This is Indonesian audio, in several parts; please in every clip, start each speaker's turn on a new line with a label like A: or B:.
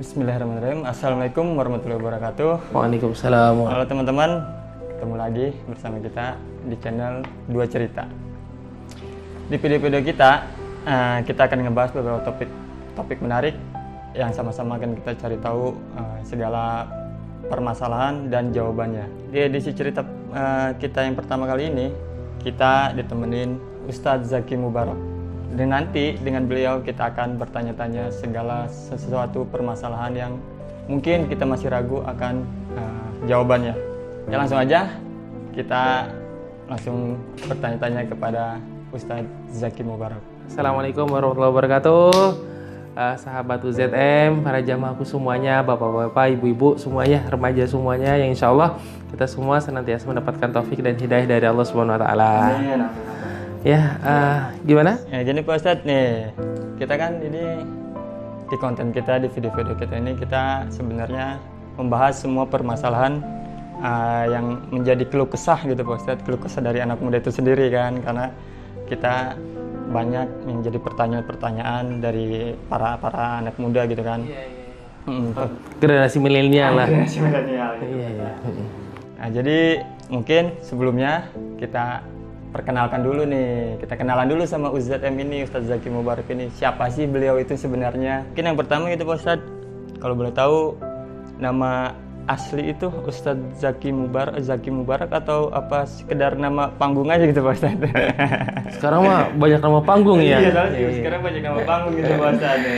A: Bismillahirrahmanirrahim. Assalamualaikum warahmatullahi wabarakatuh.
B: Waalaikumsalam.
A: Halo teman-teman, ketemu lagi bersama kita di channel Dua Cerita. Di video-video kita, eh, kita akan ngebahas beberapa topik topik menarik yang sama-sama akan kita cari tahu eh, segala permasalahan dan jawabannya. Di edisi cerita eh, kita yang pertama kali ini, kita ditemenin Ustadz Zaki Mubarak. Dan nanti dengan beliau kita akan bertanya-tanya segala sesuatu permasalahan yang mungkin kita masih ragu akan eh, jawabannya. Ya langsung aja kita langsung bertanya-tanya kepada Ustadz Zaki Mubarak.
B: Assalamualaikum warahmatullahi wabarakatuh. Eh, sahabat UZM, para jamaahku semuanya, bapak-bapak, ibu-ibu semuanya, remaja semuanya, yang insya Allah kita semua senantiasa mendapatkan taufik dan hidayah dari Allah Subhanahu Wa Taala. Ya, eh, gimana?
A: Ya gini Pak Ustadz nih, kita kan ini di konten kita, di video-video kita ini kita sebenarnya membahas semua permasalahan uh, yang menjadi keluh kesah gitu Pak Ustadz, keluh kesah dari anak muda itu sendiri kan, karena kita banyak yang jadi pertanyaan-pertanyaan dari para para anak muda gitu kan. Mm,
B: Generasi milenial lah.
A: generasi milenial.
B: Iya, iya.
A: Nah, jadi mungkin sebelumnya kita perkenalkan dulu nih. Kita kenalan dulu sama UZM ini, Ustadz Zaki Mubarak ini. Siapa sih beliau itu sebenarnya? Mungkin yang pertama gitu Pak Ustadz, kalau boleh tahu nama asli itu Ustadz Zaki Mubarak, Zaki Mubarak atau apa sekedar nama panggung aja gitu Pak Ustadz?
B: Sekarang mah banyak nama panggung ya.
A: Iya, sih. Sekarang banyak nama panggung gitu Pak Ustadz.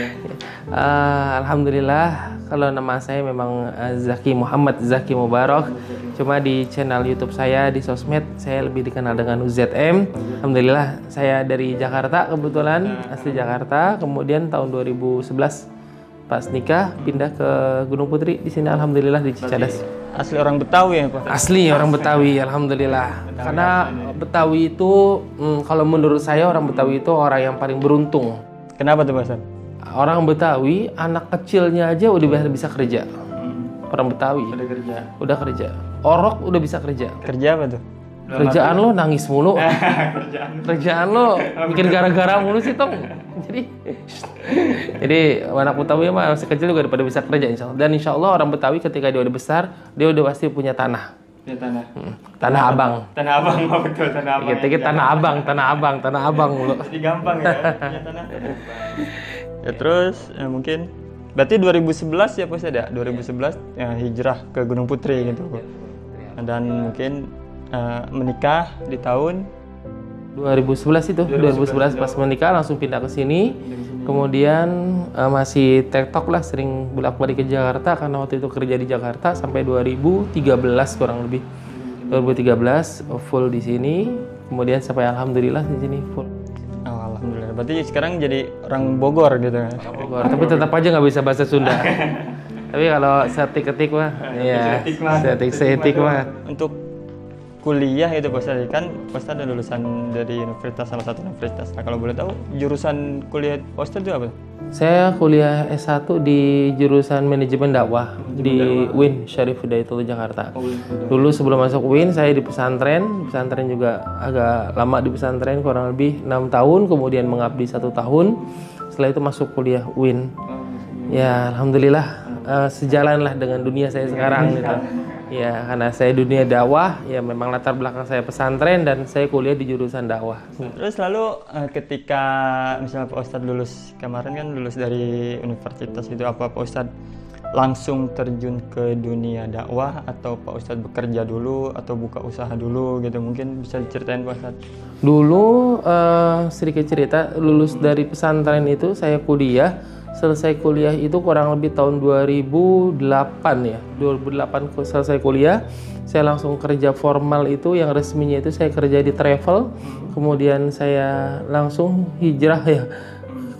B: Eh, Alhamdulillah kalau nama saya memang eh, Zaki Muhammad Zaki Mubarak cuma di channel YouTube saya di sosmed saya lebih dikenal dengan UZM Alhamdulillah saya dari Jakarta kebetulan asli Jakarta. Kemudian tahun 2011 pas nikah pindah ke Gunung Putri. Di sini Alhamdulillah di Cicadas.
A: Asli orang Betawi ya Pak?
B: Asli orang Betawi Alhamdulillah. Karena Betawi itu mm, kalau menurut saya orang Betawi itu orang yang paling beruntung.
A: Kenapa tuh Pak?
B: Orang Betawi, anak kecilnya aja udah bisa, bisa kerja. Orang Betawi.
A: Udah kerja.
B: udah kerja. Orok udah bisa kerja.
A: Kerja apa tuh?
B: Kerjaan lo nangis mulu.
A: Kerjaan.
B: Kerjaan lo bikin gara-gara mulu sih tong. Jadi, jadi anak Betawi mah masih kecil juga udah pada bisa kerja insya Allah. Dan insya Allah orang Betawi ketika dia udah besar, dia udah pasti punya tanah.
A: Ya tanah.
B: Hmm, Tanah abang.
A: Tanah abang mah betul tanah abang.
B: Kita tanah abang, tanah abang, tanah abang mulu.
A: Jadi gampang ya punya tanah. ya terus eh, mungkin berarti 2011 ya Pak Ustadz ya 2011 ya, hijrah ke Gunung Putri gitu dan mungkin eh, menikah di tahun?
B: 2011 itu 2011 pas menikah langsung pindah ke sini. Kemudian eh, masih tektok lah sering bolak balik ke Jakarta karena waktu itu kerja di Jakarta sampai 2013 kurang lebih. 2013 full di sini. Kemudian sampai alhamdulillah di sini full.
A: Oh, alhamdulillah. Berarti sekarang jadi orang Bogor gitu kan?
B: Bogor. tapi tetap aja nggak bisa bahasa Sunda tapi kalau setik ketik mah ya
A: setik mah.
B: setik mah
A: untuk kuliah itu Pak Ustadz kan Pak Ustadz ada lulusan dari universitas salah satu universitas nah kalau boleh tahu jurusan kuliah Pak Ustadz itu apa?
B: Saya kuliah S1 di jurusan manajemen dakwah di UIN Syarif Hidayatullah Jakarta. Dulu sebelum masuk UIN saya di pesantren, pesantren juga agak lama di pesantren kurang lebih enam tahun, kemudian mengabdi satu tahun. Setelah itu masuk kuliah UIN. Ya alhamdulillah eh, sejalan lah dengan dunia saya sekarang gitu. Ya karena saya dunia dakwah, ya memang latar belakang saya pesantren dan saya kuliah di jurusan dakwah.
A: Terus lalu eh, ketika misalnya Pak Ustadz lulus kemarin kan lulus dari universitas itu apa Pak Ustadz langsung terjun ke dunia dakwah atau Pak Ustadz bekerja dulu atau buka usaha dulu gitu mungkin bisa diceritain Pak Ustadz
B: Dulu eh, sedikit cerita lulus dari pesantren itu saya kuliah selesai kuliah itu kurang lebih tahun 2008 ya. 2008 ku- selesai kuliah saya langsung kerja formal itu yang resminya itu saya kerja di travel. Kemudian saya langsung hijrah ya.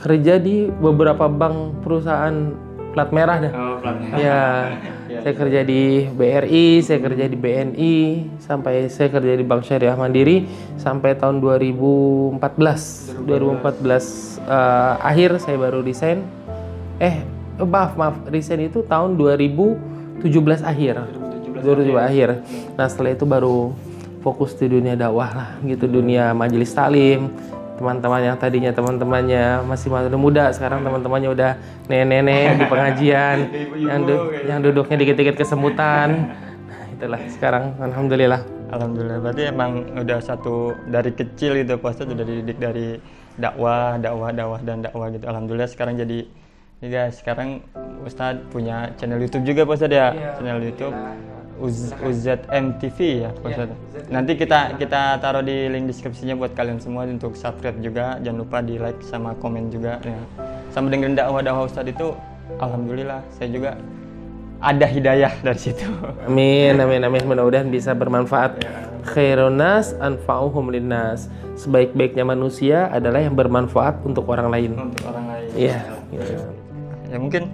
B: Kerja di beberapa bank perusahaan plat merah dah.
A: Oh,
B: Ya, saya kerja di BRI, saya kerja di BNI, sampai saya kerja di Bank Syariah Mandiri sampai tahun 2014. 2014 eh, akhir saya baru resign. Eh, eh, maaf maaf, resign itu tahun 2017 akhir. 2017 akhir. Nah, setelah itu baru fokus di dunia dakwah lah, gitu dunia majelis talim, teman-teman yang tadinya teman-temannya masih masih muda sekarang teman-temannya udah nenek-nenek di pengajian yang du- yang duduknya dikit-dikit kesemutan nah, itulah sekarang alhamdulillah
A: Alhamdulillah. Berarti emang udah satu dari kecil gitu Pak Ustadz udah dididik dari dakwah, dakwah, dakwah dan dakwah gitu. Alhamdulillah sekarang jadi ini guys, sekarang Ustadz punya channel YouTube juga Pak Ustadz ya.
B: Iya,
A: channel YouTube Uz, UZM TV ya Pak
B: Iya,
A: Ustadz. Nanti kita kita taruh di link deskripsinya buat kalian semua untuk subscribe juga. Jangan lupa di like sama komen juga ya. Sama dengan dakwah-dakwah Ustadz itu Alhamdulillah saya juga ada hidayah dari situ.
B: Amin, amin, amin. Mudah-mudahan bisa bermanfaat. Khairun nas anfa'uhum linnas. Sebaik-baiknya manusia adalah yang bermanfaat untuk orang lain.
A: untuk orang lain.
B: Iya, gitu.
A: Ya mungkin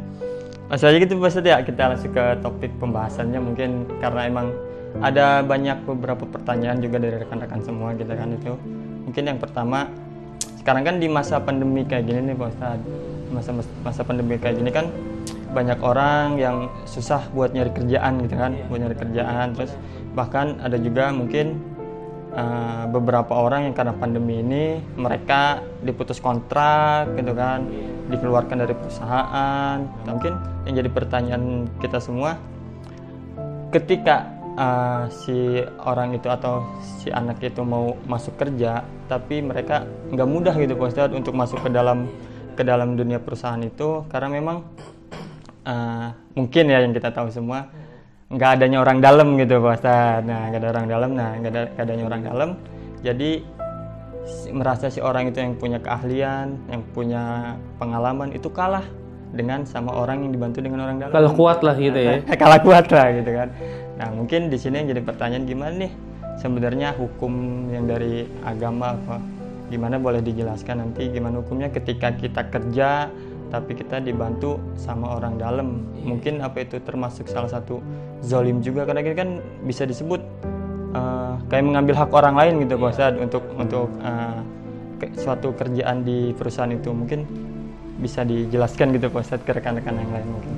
A: langsung aja gitu Ustadz ya kita langsung ke topik pembahasannya. Mungkin karena emang ada banyak beberapa pertanyaan juga dari rekan-rekan semua gitu kan itu. Mungkin yang pertama sekarang kan di masa pandemi kayak gini nih Ustadz. Masa masa pandemi kayak gini kan banyak orang yang susah buat nyari kerjaan gitu kan buat nyari kerjaan. Terus bahkan ada juga mungkin uh, beberapa orang yang karena pandemi ini mereka diputus kontrak gitu kan dikeluarkan dari perusahaan. Nah, mungkin yang jadi pertanyaan kita semua ketika uh, si orang itu atau si anak itu mau masuk kerja tapi mereka nggak mudah gitu Pak Ustadz untuk masuk ke dalam ke dalam dunia perusahaan itu karena memang uh, mungkin ya yang kita tahu semua nggak adanya orang dalam gitu Pak Ustadz. Nah nggak ada orang dalam, nah nggak ada nggak adanya orang dalam, jadi merasa si orang itu yang punya keahlian, yang punya pengalaman itu kalah dengan sama orang yang dibantu dengan orang dalam.
B: Kalau kuat lah gitu ya.
A: kalah kuat lah gitu kan. Nah mungkin di sini yang jadi pertanyaan gimana nih sebenarnya hukum yang dari agama apa gimana boleh dijelaskan nanti gimana hukumnya ketika kita kerja tapi kita dibantu sama orang dalam. Mungkin apa itu termasuk salah satu zolim juga. Karena ini kan bisa disebut eh, kayak mengambil hak orang lain gitu Pak Ustadz untuk untuk eh, ke- suatu kerjaan di perusahaan itu. Mungkin bisa dijelaskan gitu Pak Ustadz ke rekan-rekan yang lain mungkin.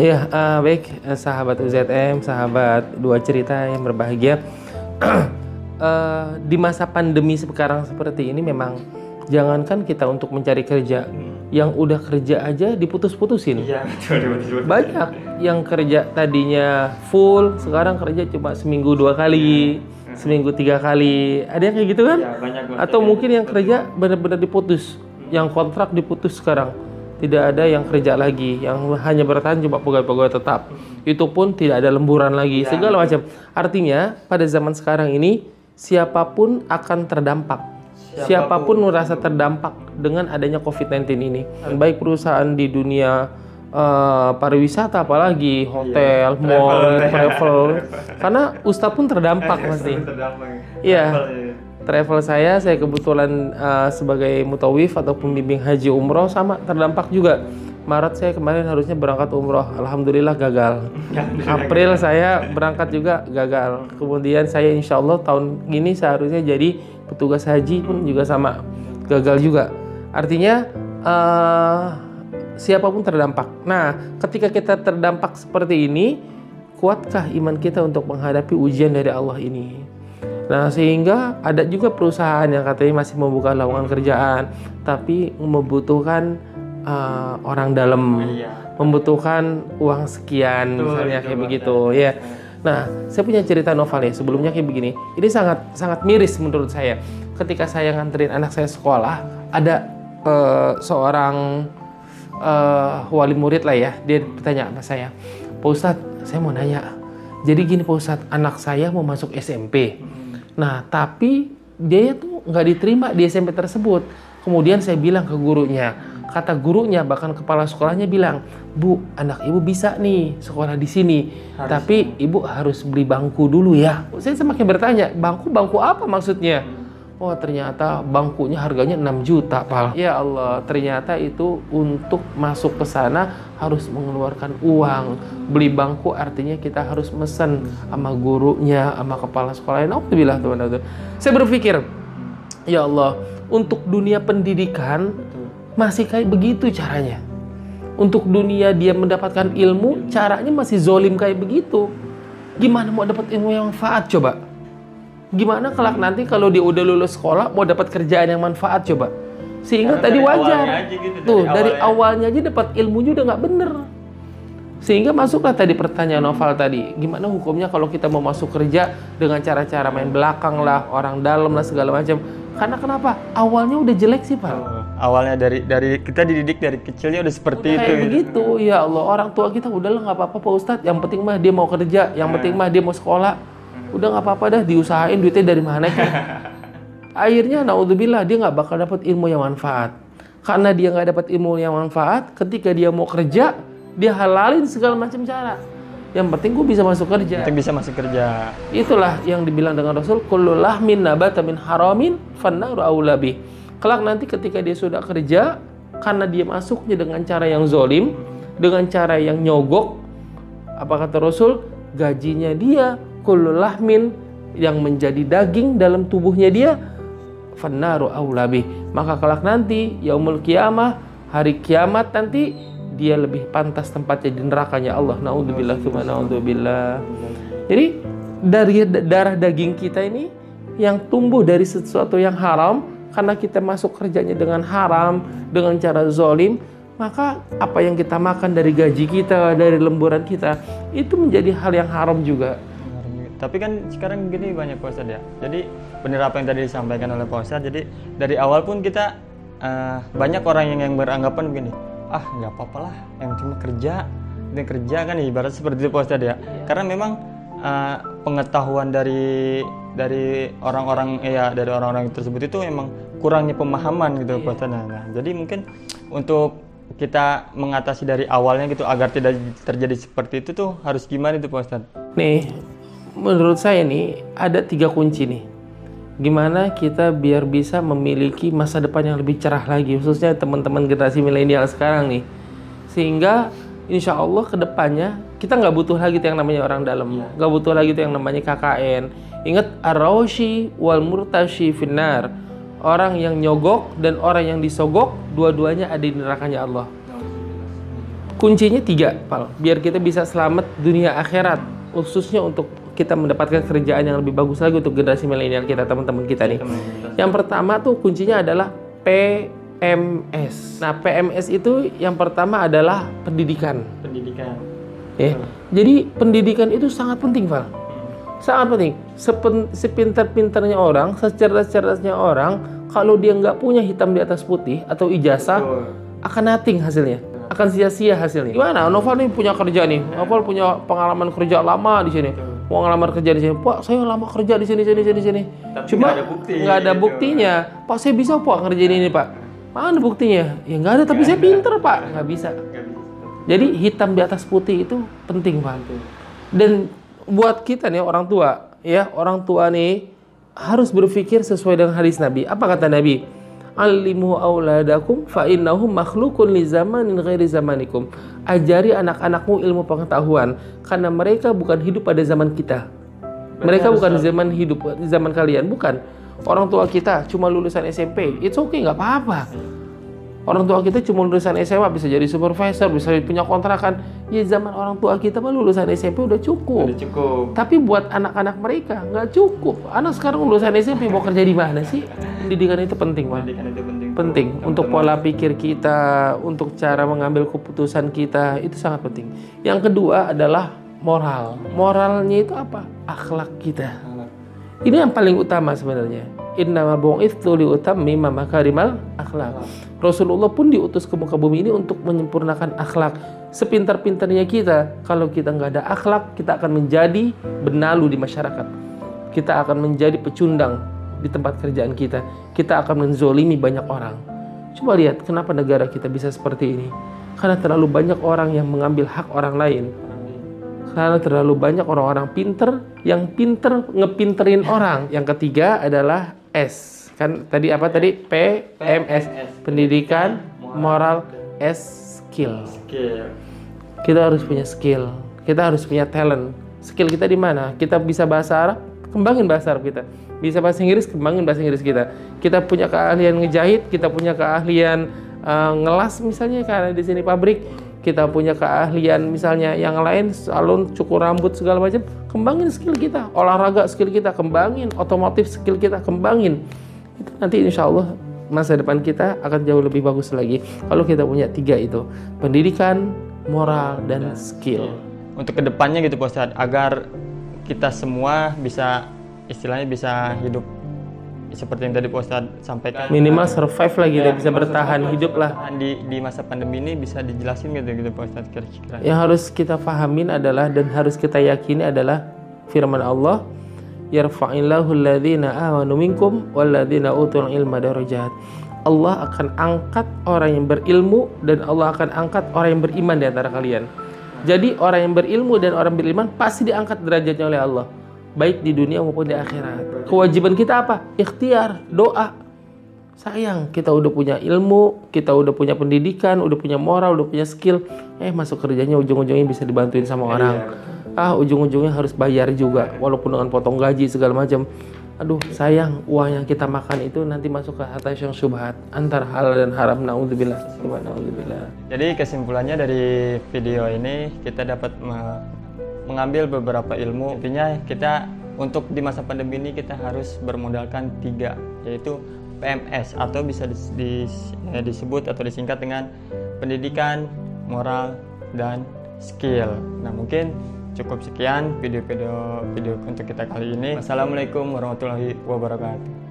B: Iya, eh, baik. Sahabat UZM, sahabat dua cerita yang berbahagia. Eh, di masa pandemi sekarang seperti ini memang jangankan kita untuk mencari kerja, yang udah kerja aja diputus-putusin.
A: Iya betul betul.
B: Banyak yang kerja tadinya full, sekarang kerja cuma seminggu dua kali, seminggu tiga kali. Ada yang kayak gitu kan?
A: Ya, banyak
B: Atau mungkin yang kerja benar-benar diputus, yang kontrak diputus sekarang. Tidak ada yang kerja lagi, yang hanya bertahan cuma pegawai-pegawai tetap. Itu pun tidak ada lemburan lagi, segala macam. Artinya pada zaman sekarang ini siapa pun akan terdampak. Siapa pun merasa terdampak dengan adanya COVID-19 ini. Baik perusahaan di dunia eh, pariwisata apalagi hotel, mall, travel. Karena Ustadz pun terdampak pasti. Iya. Travel saya, saya kebetulan uh, sebagai mutawif atau pembimbing haji umroh sama terdampak juga. Maret saya kemarin harusnya berangkat umroh, alhamdulillah gagal. April saya berangkat juga gagal. Kemudian saya insya Allah tahun ini seharusnya jadi petugas haji pun juga sama gagal juga. Artinya uh, siapa pun terdampak. Nah, ketika kita terdampak seperti ini, kuatkah iman kita untuk menghadapi ujian dari Allah ini? Nah, sehingga ada juga perusahaan yang katanya masih membuka lowongan kerjaan, tapi membutuhkan uh, orang dalam, membutuhkan uang sekian, misalnya kayak begitu, ya. Nah, saya punya cerita novel nih. Sebelumnya kayak begini. Ini sangat sangat miris menurut saya. Ketika saya nganterin anak saya sekolah, ada uh, seorang uh, wali murid lah ya. Dia bertanya sama saya, Pak Ustadz, saya mau nanya. Jadi gini Pak Ustadz, anak saya mau masuk SMP. Nah, tapi dia tuh nggak diterima di SMP tersebut. Kemudian saya bilang ke gurunya, kata gurunya bahkan kepala sekolahnya bilang, Bu, anak ibu bisa nih sekolah di sini, tapi ibu harus beli bangku dulu ya. Saya semakin bertanya, bangku bangku apa maksudnya? Oh ternyata bangkunya harganya 6 juta pal. Ya Allah ternyata itu untuk masuk ke sana harus mengeluarkan uang. Beli bangku artinya kita harus mesen sama gurunya, sama kepala sekolahnya. Alhamdulillah teman-teman. Saya berpikir, ya Allah untuk dunia pendidikan masih kayak begitu caranya. Untuk dunia dia mendapatkan ilmu caranya masih zolim kayak begitu. Gimana mau dapat ilmu yang manfaat coba? Gimana kelak nanti kalau dia udah lulus sekolah mau dapat kerjaan yang manfaat coba? Sehingga
A: Karena
B: tadi
A: dari
B: wajar.
A: gitu, dari
B: Tuh, dari
A: awalnya.
B: awalnya aja dapat ilmunya udah nggak bener. Sehingga masuklah tadi pertanyaan novel tadi, gimana hukumnya kalau kita mau masuk kerja dengan cara-cara main belakang lah, orang dalam lah segala macam. Karena kenapa? Awalnya udah jelek sih, Pak.
A: Awalnya dari dari kita dididik dari kecilnya udah seperti itu
B: Kayak
A: gitu.
B: begitu, ya Allah orang tua kita udahlah nggak apa-apa Pak Ustadz. Yang penting mah dia mau kerja, yang penting mah dia mau sekolah. Udah nggak apa-apa dah, diusahain duitnya dari mana kan? Akhirnya naudzubillah dia nggak bakal dapat ilmu yang manfaat. Karena dia nggak dapat ilmu yang manfaat, ketika dia mau kerja, dia halalin segala macam cara. Yang penting gue bisa masuk kerja.
A: Kita bisa masuk kerja.
B: Itulah yang dibilang dengan Rasul, kullu lahmin nabata min haramin fannaru aula bih. Kelak nanti ketika dia sudah kerja, karena dia masuknya dengan cara yang zolim, dengan cara yang nyogok, apa kata Rasul? Gajinya dia kullu lahmin yang menjadi daging dalam tubuhnya dia fannaru aula bih. Maka kelak nanti yaumul kiamah, hari kiamat nanti dia lebih pantas tempatnya di nerakanya Allah. Naudzubillah naudzubillah. Jadi dari da- darah daging kita ini yang tumbuh dari sesuatu yang haram karena kita masuk kerjanya dengan haram, dengan cara zolim, maka apa yang kita makan dari gaji kita, dari lemburan kita, itu menjadi hal yang haram juga.
A: Tapi kan sekarang gini banyak Pak Ustadz ya. Jadi benar apa yang tadi disampaikan oleh Pak Ustadz. Jadi dari awal pun kita eh, banyak orang yang yang beranggapan begini. Ah nggak apa-apa lah, yang cuma kerja, dia kerja kan ibarat seperti itu Pak Ustadz ya. Karena memang eh, pengetahuan dari dari orang-orang ya dari orang-orang tersebut itu memang kurangnya pemahaman gitu Pak Ustadz. Nah, nah, jadi mungkin untuk kita mengatasi dari awalnya gitu agar tidak terjadi seperti itu tuh harus gimana itu Pak Ustadz?
B: Nih, menurut saya nih ada tiga kunci nih. Gimana kita biar bisa memiliki masa depan yang lebih cerah lagi, khususnya teman-teman generasi milenial sekarang nih. Sehingga insya Allah ke depannya kita nggak butuh lagi tuh yang namanya orang dalam, nggak butuh lagi tuh yang namanya KKN. Ingat ar-rawshi wal murtashi finnar. Orang yang nyogok dan orang yang disogok, dua-duanya ada di nerakanya Allah. Kuncinya tiga, Pal. Biar kita bisa selamat dunia akhirat, khususnya untuk kita mendapatkan kerjaan yang lebih bagus lagi untuk generasi milenial kita, teman-teman kita nih. Yang pertama tuh kuncinya adalah PMS. Nah, PMS itu yang pertama adalah pendidikan.
A: Pendidikan.
B: Ya. Jadi pendidikan itu sangat penting, Val. Sangat penting. Sepintar-pintarnya orang, secerdas-cerdasnya orang, kalau dia nggak punya hitam di atas putih atau ijazah, akan nothing hasilnya. Akan sia-sia hasilnya. Gimana? Novel nih punya kerja nih. Novel punya pengalaman kerja lama di sini. Mau ngelamar kerja di sini. Pak, saya lama kerja di sini, sini, sini, sini.
A: Tapi
B: Cuma
A: nggak ada bukti,
B: nggak ada
A: gitu.
B: buktinya. Pak, saya bisa Pak ngerjain ini, Pak. Mana buktinya? Ya nggak ada, tapi saya pinter, Pak. Nggak bisa. Jadi hitam di atas putih itu penting Pak. Dan buat kita nih orang tua, ya orang tua nih harus berpikir sesuai dengan hadis Nabi. Apa kata Nabi? Alimu auladakum fa innahum makhlukun li zamanin ghairi zamanikum. Ajari anak-anakmu ilmu pengetahuan karena mereka bukan hidup pada zaman kita. Mereka bukan zaman hidup zaman kalian, bukan. Orang tua kita cuma lulusan SMP, it's okay nggak apa-apa. Orang tua kita cuma lulusan SMA bisa jadi supervisor, bisa punya kontrakan. Ya zaman orang tua kita mah lulusan SMP udah cukup.
A: Udah cukup.
B: Tapi buat anak-anak mereka nggak cukup. Anak sekarang lulusan SMP mau kerja di mana sih? Pendidikan itu penting, Pak.
A: Pendidikan itu penting.
B: Penting untuk pola pikir kita, untuk cara mengambil keputusan kita itu sangat penting. Yang kedua adalah moral. Moralnya itu apa? Akhlak kita. Ini yang paling utama sebenarnya. Makarimal akhlak. Rasulullah pun diutus ke muka bumi ini untuk menyempurnakan akhlak. Sepintar-pintarnya kita, kalau kita nggak ada akhlak, kita akan menjadi benalu di masyarakat. Kita akan menjadi pecundang di tempat kerjaan kita. Kita akan menzolimi banyak orang. Coba lihat kenapa negara kita bisa seperti ini. Karena terlalu banyak orang yang mengambil hak orang lain karena terlalu banyak orang-orang pinter yang pinter ngepinterin orang. Yang ketiga adalah S. Kan tadi apa tadi? P, M, S. Pendidikan, moral, S, skill. Kita harus punya skill. Kita harus punya talent. Skill kita di mana? Kita bisa bahasa Arab, kembangin bahasa Arab kita. Bisa bahasa Inggris, kembangin bahasa Inggris kita. Kita punya keahlian ngejahit, kita punya keahlian eh, ngelas misalnya karena di sini pabrik kita punya keahlian misalnya yang lain salon cukur rambut segala macam kembangin skill kita. Olahraga skill kita kembangin. Otomotif skill kita kembangin. Itu nanti insya Allah masa depan kita akan jauh lebih bagus lagi kalau kita punya tiga itu. Pendidikan moral dan skill.
A: Untuk ke depannya gitu Pak Ustadz, agar kita semua bisa istilahnya bisa hidup seperti yang tadi Pak Ustadz sampaikan.
B: minimal survive lah kita
A: Ya,
B: bisa bertahan hidup lah
A: Di, di masa pandemi ini bisa dijelasin gitu gitu Pak Ustadz kira-kira.
B: yang harus kita fahamin adalah dan harus kita yakini adalah firman Allah yarfa'illahu alladhina amanu minkum walladhina utul ilma darajat Allah akan angkat orang yang berilmu dan Allah akan angkat orang yang beriman di antara kalian. Jadi orang yang berilmu dan orang beriman pasti diangkat derajatnya oleh Allah, baik di dunia maupun di akhirat. Kewajiban kita apa? Ikhtiar, doa. Sayang, kita udah punya ilmu, kita udah punya pendidikan, udah punya moral, udah punya skill. Eh, masuk kerjanya ujung-ujungnya bisa dibantuin sama orang. Ah, ujung-ujungnya harus bayar juga, walaupun dengan potong gaji segala macam. Aduh, sayang, uang yang kita makan itu nanti masuk ke harta yang syubhat antara halal dan haram. Naudzubillah. Naudzubillah.
A: Jadi kesimpulannya dari video ini kita dapat mengambil beberapa ilmu. Intinya kita untuk di masa pandemi ini kita harus bermodalkan tiga, yaitu PMS atau bisa dis- dis- eh, disebut atau disingkat dengan pendidikan, moral, dan skill. Nah mungkin cukup sekian video-video video untuk kita kali ini. Assalamualaikum warahmatullahi wabarakatuh.